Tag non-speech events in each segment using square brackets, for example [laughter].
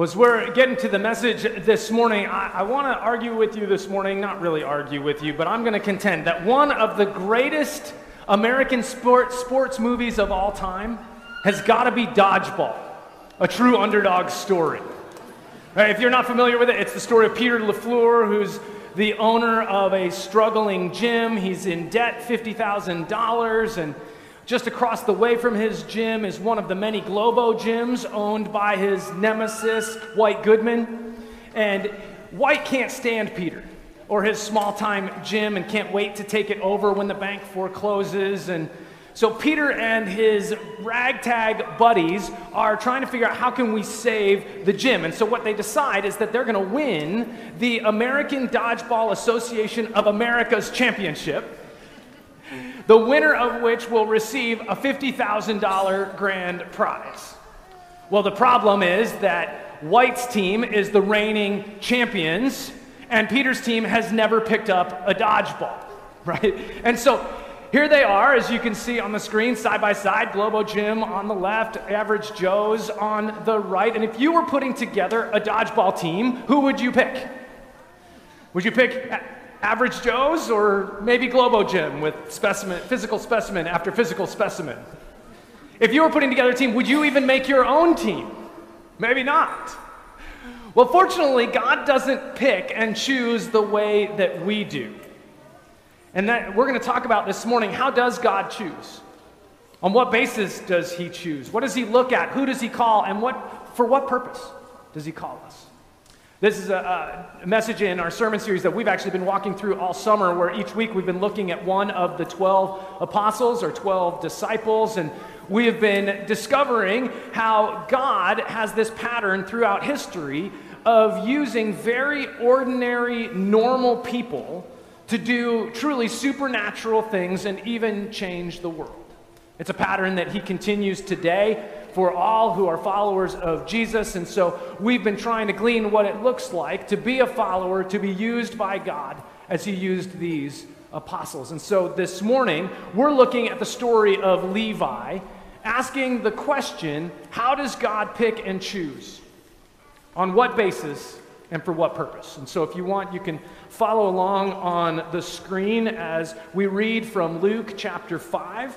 Well, as we're getting to the message this morning, I, I want to argue with you this morning, not really argue with you, but I'm going to contend that one of the greatest American sport, sports movies of all time has got to be Dodgeball, a true underdog story. Right, if you're not familiar with it, it's the story of Peter LaFleur, who's the owner of a struggling gym. He's in debt $50,000 and just across the way from his gym is one of the many Globo gyms owned by his nemesis, White Goodman. And White can't stand Peter or his small time gym and can't wait to take it over when the bank forecloses. And so Peter and his ragtag buddies are trying to figure out how can we save the gym. And so what they decide is that they're going to win the American Dodgeball Association of America's championship the winner of which will receive a $50,000 grand prize. Well, the problem is that White's team is the reigning champions, and Peter's team has never picked up a dodgeball, [laughs] right? And so here they are, as you can see on the screen, side by side Globo Gym on the left, Average Joe's on the right. And if you were putting together a dodgeball team, who would you pick? Would you pick Average Joe's or maybe Globo Gym with specimen, physical specimen after physical specimen? If you were putting together a team, would you even make your own team? Maybe not. Well, fortunately, God doesn't pick and choose the way that we do. And that we're going to talk about this morning how does God choose? On what basis does he choose? What does he look at? Who does he call? And what, for what purpose does he call us? This is a, a, message in our sermon series that we've actually been walking through all summer, where each week we've been looking at one of the 12 apostles or 12 disciples, and we have been discovering how God has this pattern throughout history of using very ordinary, normal people to do truly supernatural things and even change the world. It's a pattern that he continues today for all who are followers of Jesus. And so we've been trying to glean what it looks like to be a follower, to be used by God as he used these apostles. And so this morning, we're looking at the story of Levi, asking the question how does God pick and choose? On what basis and for what purpose? And so if you want, you can follow along on the screen as we read from Luke chapter 5.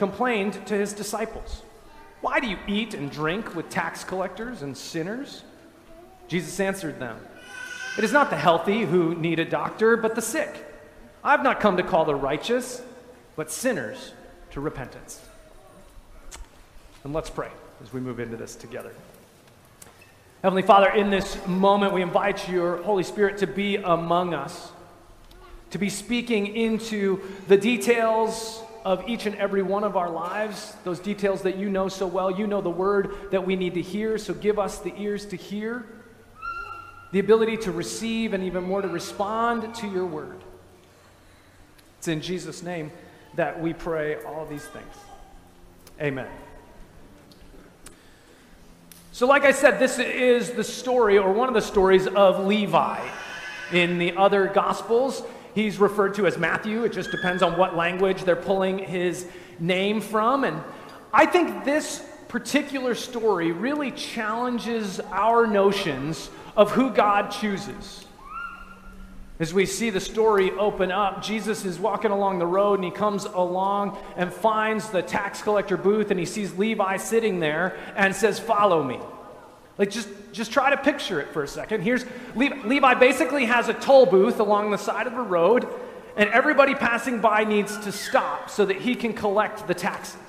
complained to his disciples, Why do you eat and drink with tax collectors and sinners? Jesus answered them, It is not the healthy who need a doctor, but the sick. I have not come to call the righteous, but sinners to repentance. And let's pray as we move into this together. Heavenly Father, in this moment, we invite your Holy Spirit to be among us, to be speaking into the details of each and every one of our lives, those details that you know so well. You know the word that we need to hear, so give us the ears to hear, the ability to receive, and even more to respond to your word. It's in Jesus' name that we pray all these things. Amen. So, like I said, this is the story, or one of the stories of Levi. In the other Gospels, He's referred to as Matthew. It just depends on what language they're pulling his name from. And I think this particular story really challenges our notions of who God chooses. As we see the story open up, Jesus is walking along the road and he comes along and finds the tax collector booth and he sees Levi sitting there and says, Follow me. Like, just, just try to picture it for a second. Here's Levi basically has a toll booth along the side of a road, and everybody passing by needs to stop so that he can collect the taxes.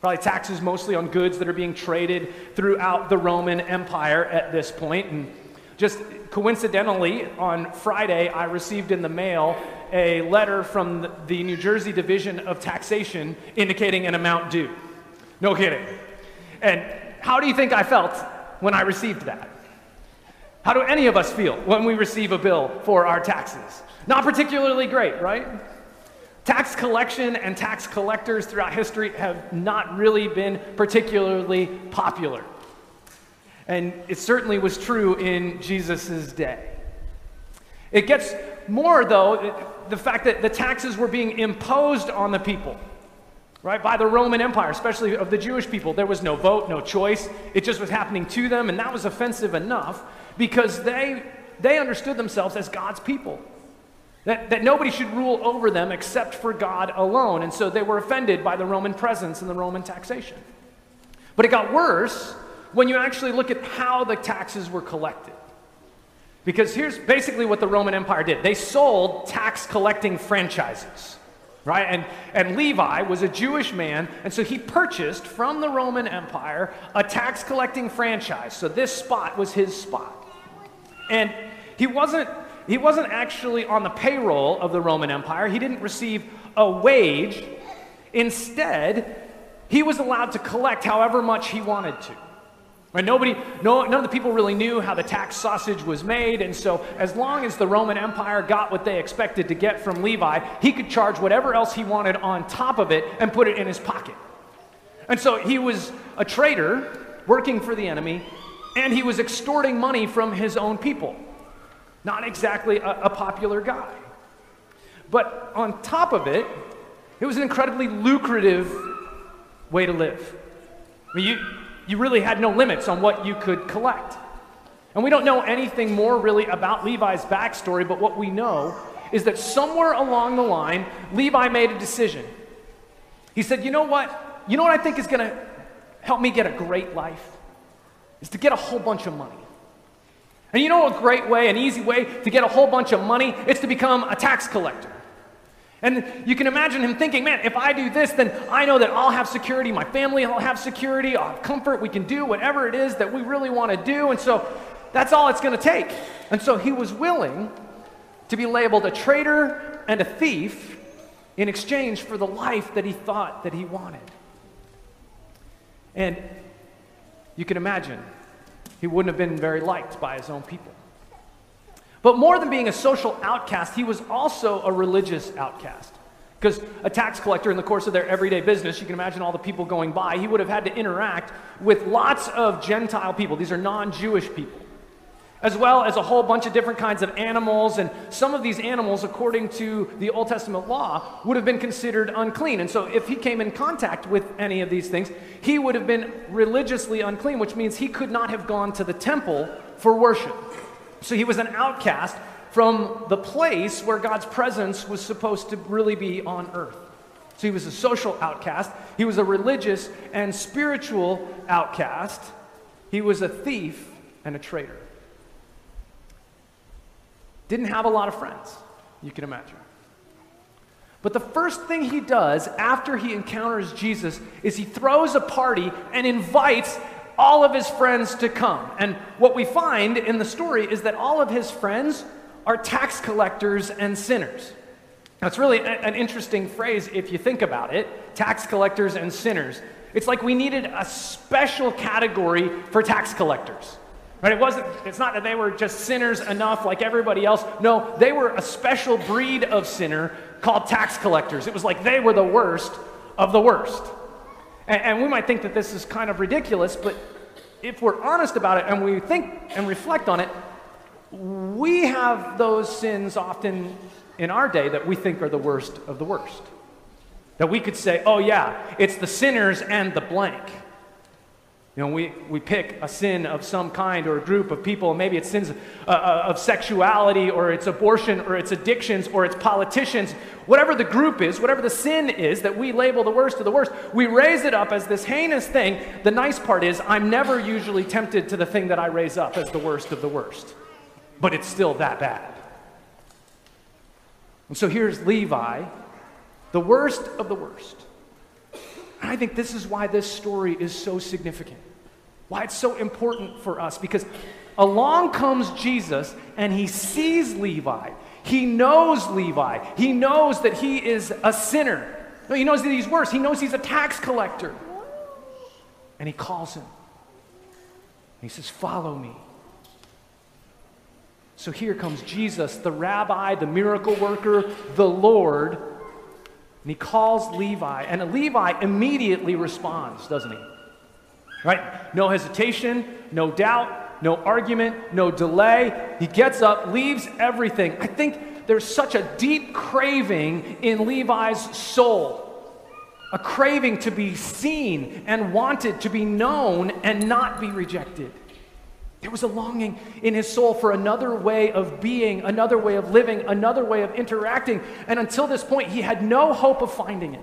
Probably taxes mostly on goods that are being traded throughout the Roman Empire at this point. And just coincidentally, on Friday, I received in the mail a letter from the New Jersey Division of Taxation indicating an amount due. No kidding. And how do you think I felt when I received that? How do any of us feel when we receive a bill for our taxes? Not particularly great, right? Tax collection and tax collectors throughout history have not really been particularly popular. And it certainly was true in Jesus' day. It gets more, though, the fact that the taxes were being imposed on the people, right, by the Roman Empire, especially of the Jewish people. There was no vote, no choice. It just was happening to them, and that was offensive enough because they, they understood themselves as God's people. That, that nobody should rule over them except for God alone. And so they were offended by the Roman presence and the Roman taxation. But it got worse when you actually look at how the taxes were collected. Because here's basically what the Roman Empire did they sold tax collecting franchises. Right? And, and Levi was a Jewish man, and so he purchased from the Roman Empire a tax collecting franchise. So this spot was his spot. And he wasn't he wasn't actually on the payroll of the Roman Empire, he didn't receive a wage. Instead, he was allowed to collect however much he wanted to. Right? Nobody, no, none of the people really knew how the tax sausage was made, and so as long as the Roman Empire got what they expected to get from Levi, he could charge whatever else he wanted on top of it and put it in his pocket. And so he was a traitor working for the enemy, and he was extorting money from his own people. Not exactly a, a popular guy. But on top of it, it was an incredibly lucrative way to live. I mean, you, you really had no limits on what you could collect. And we don't know anything more really about Levi's backstory, but what we know is that somewhere along the line, Levi made a decision. He said, You know what? You know what I think is going to help me get a great life? Is to get a whole bunch of money. And you know a great way, an easy way to get a whole bunch of money? It's to become a tax collector. And you can imagine him thinking, man, if I do this, then I know that I'll have security, my family will have security, I'll have comfort, we can do whatever it is that we really want to do. And so that's all it's going to take. And so he was willing to be labeled a traitor and a thief in exchange for the life that he thought that he wanted. And you can imagine he wouldn't have been very liked by his own people. But more than being a social outcast, he was also a religious outcast. Because a tax collector, in the course of their everyday business, you can imagine all the people going by, he would have had to interact with lots of Gentile people. These are non Jewish people. As well as a whole bunch of different kinds of animals. And some of these animals, according to the Old Testament law, would have been considered unclean. And so if he came in contact with any of these things, he would have been religiously unclean, which means he could not have gone to the temple for worship. So he was an outcast from the place where God's presence was supposed to really be on earth. So he was a social outcast, he was a religious and spiritual outcast, he was a thief and a traitor. Didn't have a lot of friends, you can imagine. But the first thing he does after he encounters Jesus is he throws a party and invites all of his friends to come. And what we find in the story is that all of his friends are tax collectors and sinners. It's really an interesting phrase if you think about it tax collectors and sinners. It's like we needed a special category for tax collectors. Right? It wasn't, it's not that they were just sinners enough like everybody else. No, they were a special breed of sinner called tax collectors. It was like they were the worst of the worst. And, and we might think that this is kind of ridiculous, but if we're honest about it and we think and reflect on it, we have those sins often in our day that we think are the worst of the worst. That we could say, oh, yeah, it's the sinners and the blank. You know, we, we pick a sin of some kind or a group of people, maybe it's sins uh, uh, of sexuality, or it's abortion, or it's addictions, or it's politicians. Whatever the group is, whatever the sin is that we label the worst of the worst, we raise it up as this heinous thing. The nice part is, I'm never usually tempted to the thing that I raise up as the worst of the worst, but it's still that bad. And so here's Levi, the worst of the worst. I think this is why this story is so significant, why it's so important for us, because along comes Jesus and he sees Levi. He knows Levi. He knows that he is a sinner. No, he knows that he's worse. He knows he's a tax collector. And he calls him. And he says, Follow me. So here comes Jesus, the rabbi, the miracle worker, the Lord and he calls Levi, and Levi immediately responds, doesn't he? Right? No hesitation, no doubt, no argument, no delay. He gets up, leaves everything. I think there's such a deep craving in Levi's soul a craving to be seen and wanted, to be known and not be rejected. There was a longing in his soul for another way of being, another way of living, another way of interacting. And until this point, he had no hope of finding it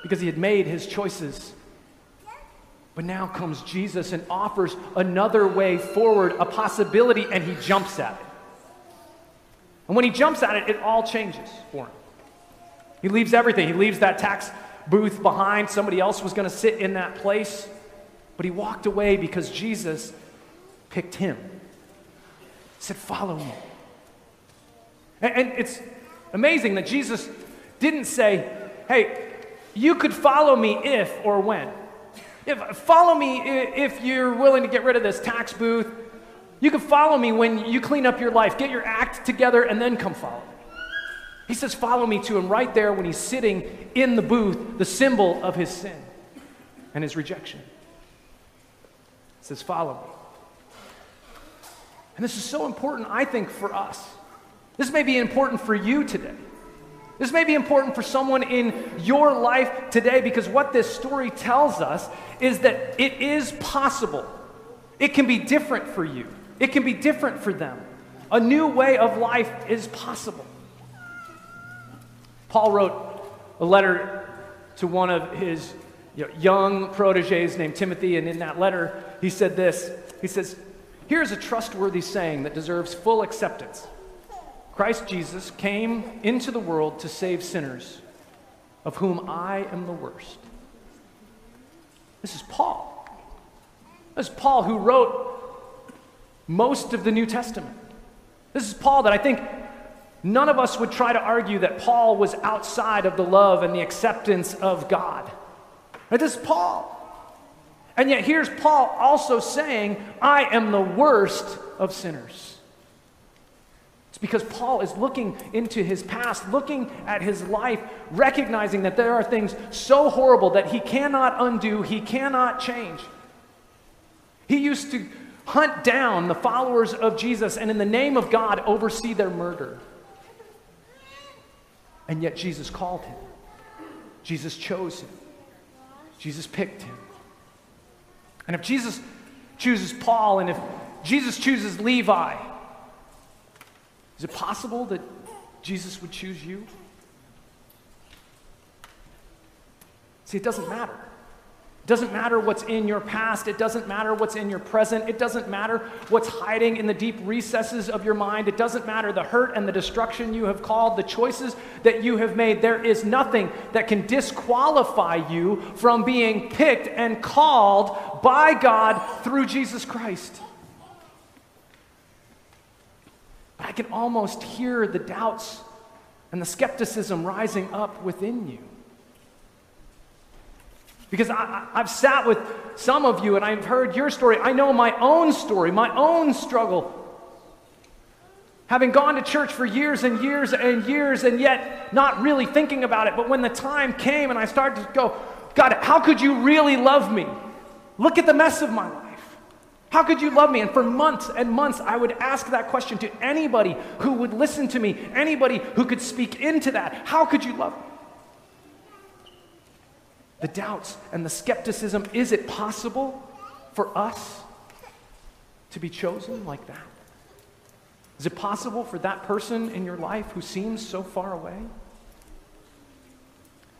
because he had made his choices. But now comes Jesus and offers another way forward, a possibility, and he jumps at it. And when he jumps at it, it all changes for him. He leaves everything. He leaves that tax booth behind. Somebody else was going to sit in that place. But he walked away because Jesus picked him. He said, Follow me. And, and it's amazing that Jesus didn't say, Hey, you could follow me if or when. If, follow me if you're willing to get rid of this tax booth. You can follow me when you clean up your life, get your act together, and then come follow me. He says, Follow me to him right there when he's sitting in the booth, the symbol of his sin and his rejection. He says, Follow me. And this is so important, I think, for us. This may be important for you today. This may be important for someone in your life today because what this story tells us is that it is possible. It can be different for you, it can be different for them. A new way of life is possible. Paul wrote a letter to one of his young proteges named Timothy, and in that letter, he said this He says, Here's a trustworthy saying that deserves full acceptance Christ Jesus came into the world to save sinners, of whom I am the worst. This is Paul. This is Paul who wrote most of the New Testament. This is Paul that I think none of us would try to argue that Paul was outside of the love and the acceptance of God. Right? This is Paul. And yet, here's Paul also saying, I am the worst of sinners. It's because Paul is looking into his past, looking at his life, recognizing that there are things so horrible that he cannot undo, he cannot change. He used to hunt down the followers of Jesus and, in the name of God, oversee their murder. And yet, Jesus called him, Jesus chose him, Jesus picked him. And if Jesus chooses Paul and if Jesus chooses Levi, is it possible that Jesus would choose you? See, it doesn't matter. It doesn't matter what's in your past. It doesn't matter what's in your present. It doesn't matter what's hiding in the deep recesses of your mind. It doesn't matter the hurt and the destruction you have called, the choices that you have made. There is nothing that can disqualify you from being picked and called by God through Jesus Christ. But I can almost hear the doubts and the skepticism rising up within you. Because I, have sat with some of you and I've heard your story. I know my own story, my own struggle. Having gone to church for years and years and years and yet not really thinking about it. But when the time came and I started to go, God, how could you really love me? Look at the mess of my life. How could you love me? And for months and months, I would ask that question to anybody who would listen to me, anybody who could speak into that. How could you love me? The doubts and the skepticism. Is it possible for us to be chosen like that? Is it possible for that person in your life who seems so far away?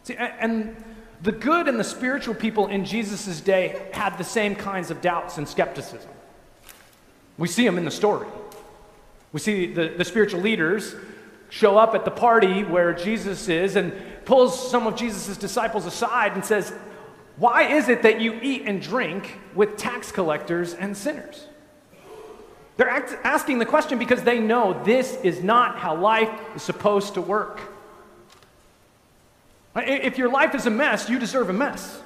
See, and the good and the spiritual people in Jesus' day had the same kinds of doubts and skepticism. We see them in the story. We see the, the spiritual leaders show up at the party where Jesus is and pulls some of Jesus' disciples aside and says, Why is it that you eat and drink with tax collectors and sinners? They're act- asking the question because they know this is not how life is supposed to work. If your life is a mess, you deserve a mess.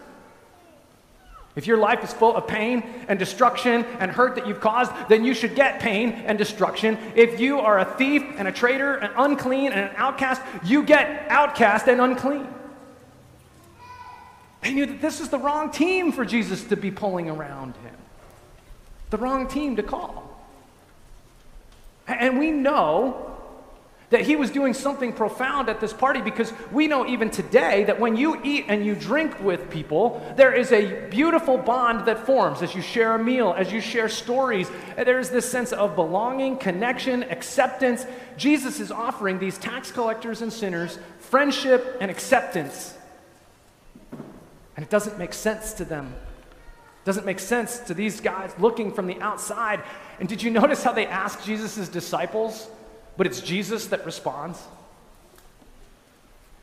If your life is full of pain and destruction and hurt that you've caused, then you should get pain and destruction. If you are a thief and a traitor and unclean and an outcast, you get outcast and unclean. They knew that this was the wrong team for Jesus to be pulling around him, the wrong team to call. And we know that he was doing something profound at this party because we know even today that when you eat and you drink with people, there is a beautiful bond that forms as you share a meal, as you share stories. There is this sense of belonging, connection, acceptance. Jesus is offering these tax collectors and sinners friendship and acceptance. And it doesn't make sense to them. It doesn't make sense to these guys looking from the outside. And did you notice how they asked Jesus' disciples? But it's Jesus that responds?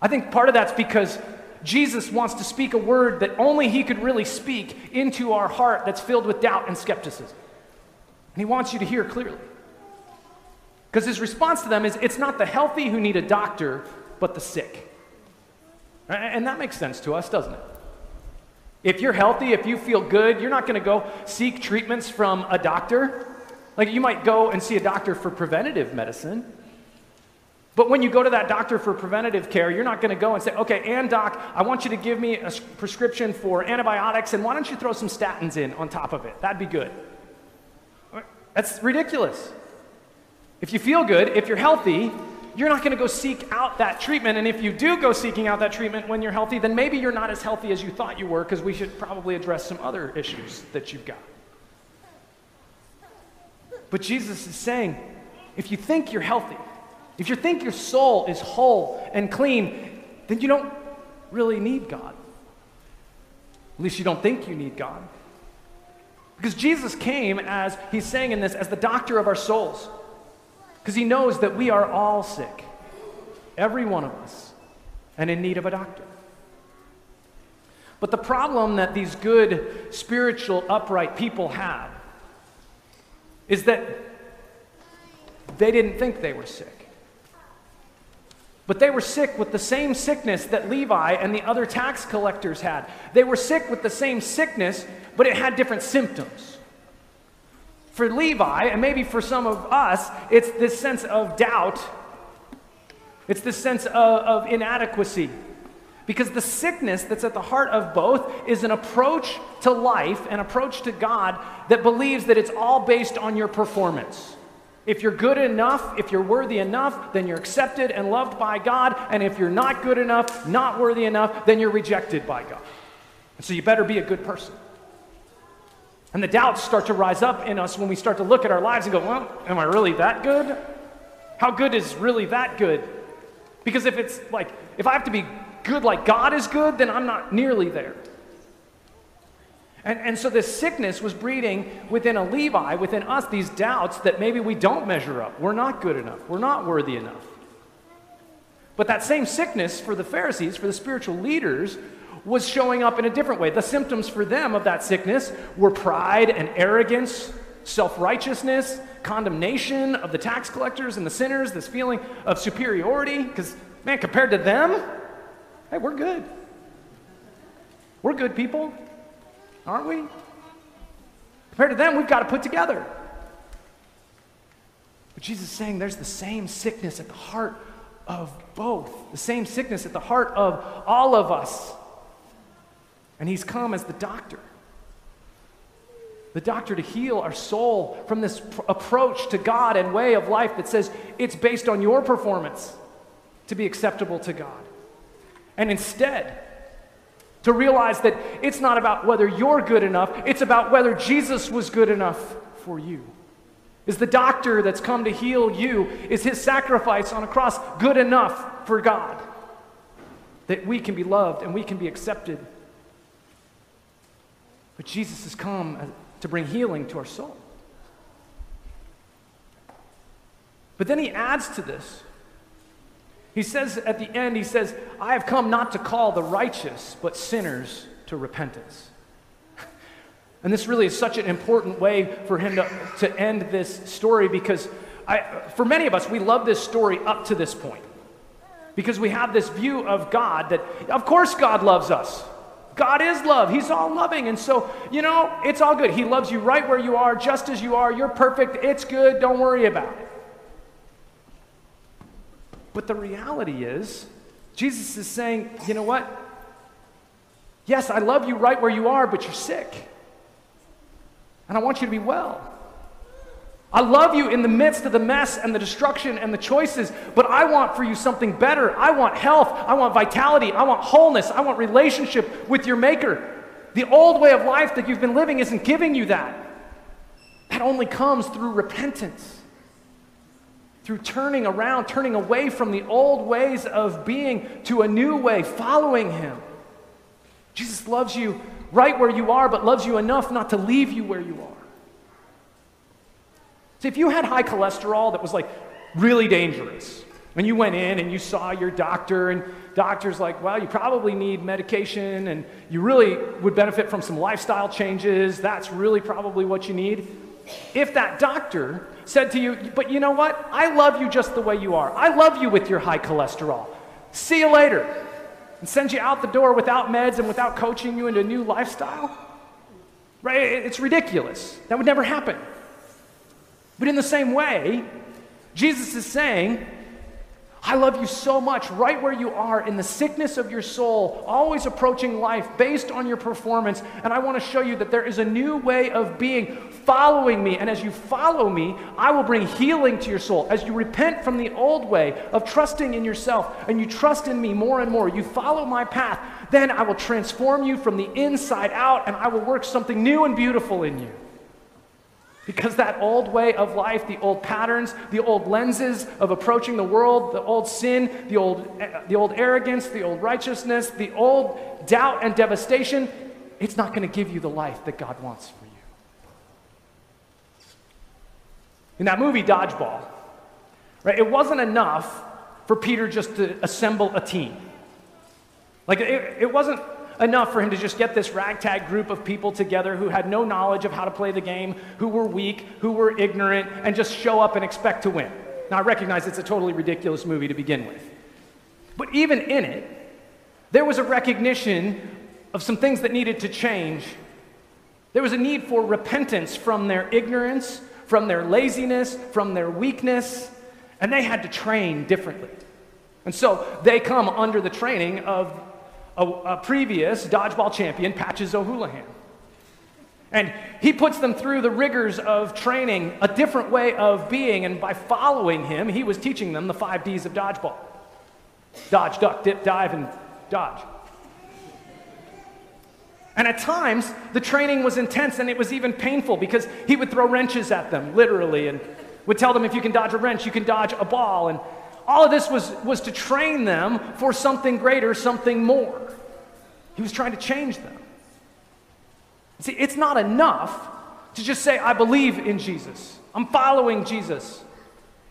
I think part of that's because Jesus wants to speak a word that only he could really speak into our heart that's filled with doubt and skepticism. And he wants you to hear clearly. Because his response to them is it's not the healthy who need a doctor, but the sick. And that makes sense to us, doesn't it? If you're healthy, if you feel good, you're not going to go seek treatments from a doctor. Like you might go and see a doctor for preventative medicine. But when you go to that doctor for preventative care, you're not going to go and say, okay, and doc, I want you to give me a prescription for antibiotics, and why don't you throw some statins in on top of it? That'd be good. That's ridiculous. If you feel good, if you're healthy, you're not going to go seek out that treatment. And if you do go seeking out that treatment when you're healthy, then maybe you're not as healthy as you thought you were because we should probably address some other issues that you've got. But Jesus is saying, if you think you're healthy, if you think your soul is whole and clean, then you don't really need God. At least you don't think you need God. Because Jesus came as, he's saying in this, as the doctor of our souls. Because he knows that we are all sick, every one of us, and in need of a doctor. But the problem that these good, spiritual, upright people have is that they didn't think they were sick. But they were sick with the same sickness that Levi and the other tax collectors had. They were sick with the same sickness, but it had different symptoms. For Levi, and maybe for some of us, it's this sense of doubt, it's this sense of, of inadequacy. Because the sickness that's at the heart of both is an approach to life, an approach to God that believes that it's all based on your performance. If you're good enough, if you're worthy enough, then you're accepted and loved by God. And if you're not good enough, not worthy enough, then you're rejected by God. And so you better be a good person. And the doubts start to rise up in us when we start to look at our lives and go, well, am I really that good? How good is really that good? Because if it's like, if I have to be good like God is good, then I'm not nearly there. And, and so this sickness was breeding within a Levi, within us, these doubts that maybe we don't measure up. We're not good enough. We're not worthy enough. But that same sickness for the Pharisees, for the spiritual leaders, was showing up in a different way. The symptoms for them of that sickness were pride and arrogance, self righteousness, condemnation of the tax collectors and the sinners, this feeling of superiority. Because, man, compared to them, Hey, we're good. We're good people, aren't we? Compared to them, we've got to put together. But Jesus is saying there's the same sickness at the heart of both, the same sickness at the heart of all of us. And he's come as the doctor. The doctor to heal our soul from this pr- approach to God and way of life that says it's based on your performance to be acceptable to God. And instead, To realize that it's not about whether you're good enough, it's about whether Jesus was good enough for you. Is the doctor that's come to heal you, is his sacrifice on a cross good enough for God? That we can be loved and we can be accepted. But Jesus has come uh, to bring healing to our soul. But then he adds to this. He says at the end, he says, I have come not to call the righteous, but sinners to repentance. [laughs] And this really is such an important way for him to, to end this story because I, for many of us, we love this story up to this point. Because we have this view of God that, of course, God loves us. God is love. He's all loving. And so, you know, it's all good. He loves you right where you are, just as you are. You're perfect. It's good. Don't worry about it. But the reality is, Jesus is saying, you know what? Yes, I love you right where you are, but you're sick. And I want you to be well. I love you in the midst of the mess and the destruction and the choices, but I want for you something better. I want health. I want vitality. I want wholeness. I want relationship with your Maker. The old way of life that you've been living isn't giving you that. That only comes through repentance through turning around, turning away from the old ways of being to a new way, following Him. Jesus loves you right where you are, but loves you enough not to leave you where you are. See, if you had high cholesterol that was like really dangerous, and you went in and you saw your doctor, and doctor's like, well, you probably need medication, and you really would benefit from some lifestyle changes, that's really probably what you need. If that doctor said to you, But you know what? I love you just the way you are. I love you with your high cholesterol. See you later. And send you out the door without meds and without coaching you into a new lifestyle. Right? It's ridiculous. That would never happen. But in the same way, Jesus is saying, I love you so much right where you are in the sickness of your soul, always approaching life based on your performance. And I want to show you that there is a new way of being following me. And as you follow me, I will bring healing to your soul. As you repent from the old way of trusting in yourself and you trust in me more and more, you follow my path, then I will transform you from the inside out and I will work something new and beautiful in you. Because that old way of life, the old patterns, the old lenses of approaching the world, the old sin, the old, the old arrogance, the old righteousness, the old doubt and devastation, it's not going to give you the life that God wants for you. In that movie, Dodgeball, right, it wasn't enough for Peter just to assemble a team. Like, it, it wasn't enough for him to just get this ragtag group of people together who had no knowledge of how to play the game, who were weak, who were ignorant, and just show up and expect to win. Now, I recognize it's a totally ridiculous movie to begin with. But even in it, there was a recognition of some things that needed to change. There was a need for repentance from their ignorance, from their laziness, from their weakness, and they had to train differently. And so they come under the training of a, a previous dodgeball champion, Patches O'Houlihan. And he puts them through the rigors of training, a different way of being, and by following him, he was teaching them the five D's of dodgeball dodge, duck, dip, dive, and dodge. And at times, the training was intense and it was even painful because he would throw wrenches at them, literally, and would tell them if you can dodge a wrench, you can dodge a ball. And all of this was, was to train them for something greater, something more. He was trying to change them. See, it's not enough to just say, I believe in Jesus, I'm following Jesus.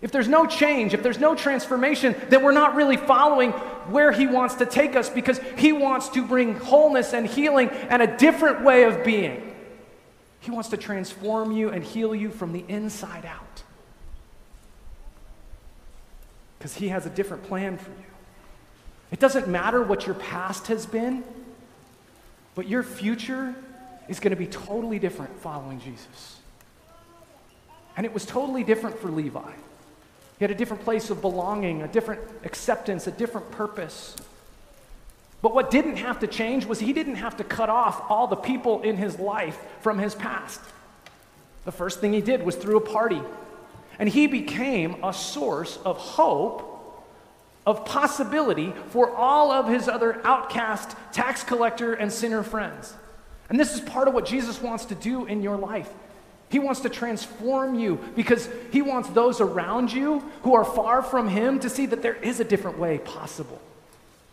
If there's no change, if there's no transformation, then we're not really following where He wants to take us because He wants to bring wholeness and healing and a different way of being. He wants to transform you and heal you from the inside out because He has a different plan for you. It doesn't matter what your past has been, but your future is going to be totally different following Jesus. And it was totally different for Levi. He had a different place of belonging, a different acceptance, a different purpose. But what didn't have to change was he didn't have to cut off all the people in his life from his past. The first thing he did was threw a party and he became a source of hope of possibility for all of his other outcast, tax collector, and sinner friends. And this is part of what Jesus wants to do in your life. He wants to transform you because he wants those around you who are far from him to see that there is a different way possible.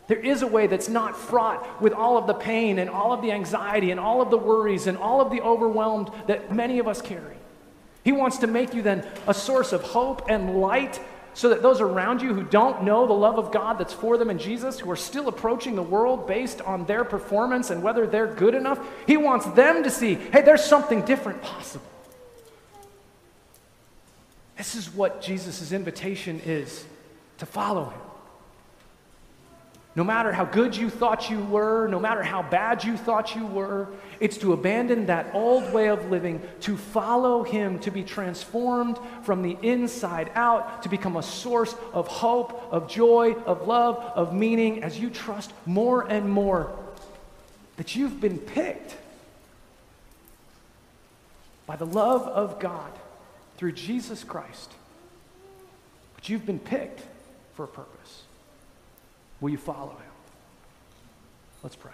There is a way that's not fraught with all of the pain and all of the anxiety and all of the worries and all of the overwhelmed that many of us carry. He wants to make you then a source of hope and light so that those around you who don't know the love of God that's for them in Jesus, who are still approaching the world based on their performance and whether they're good enough, He wants them to see hey, there's something different possible. This is what Jesus' invitation is to follow Him. No matter how good you thought you were, no matter how bad you thought you were, it's to abandon that old way of living, to follow Him, to be transformed from the inside out, to become a source of hope, of joy, of love, of meaning as you trust more and more that you've been picked by the love of God through Jesus Christ. But you've been picked for a purpose. Will you follow him? Let's pray.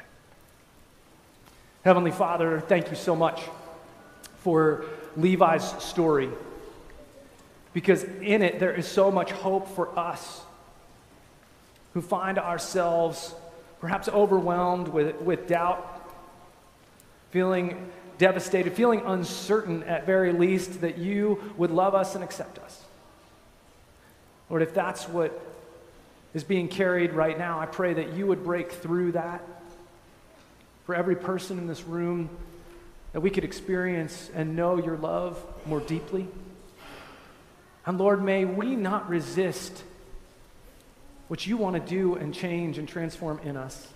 Heavenly Father, thank you so much for Levi's story because in it there is so much hope for us who find ourselves perhaps overwhelmed with, with doubt, feeling devastated, feeling uncertain at very least that you would love us and accept us. Lord, if that's what is being carried right now, I pray that you would break through that for every person in this room, that we could experience and know your love more deeply. And Lord, may we not resist what you want to do and change and transform in us.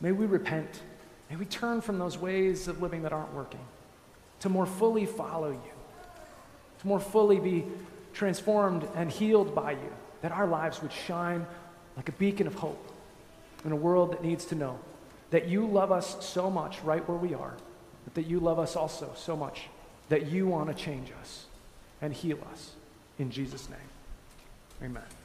May we repent. May we turn from those ways of living that aren't working to more fully follow you, to more fully be transformed and healed by you that our lives would shine like a beacon of hope in a world that needs to know that you love us so much right where we are, but that you love us also so much that you want to change us and heal us. In Jesus' name, amen.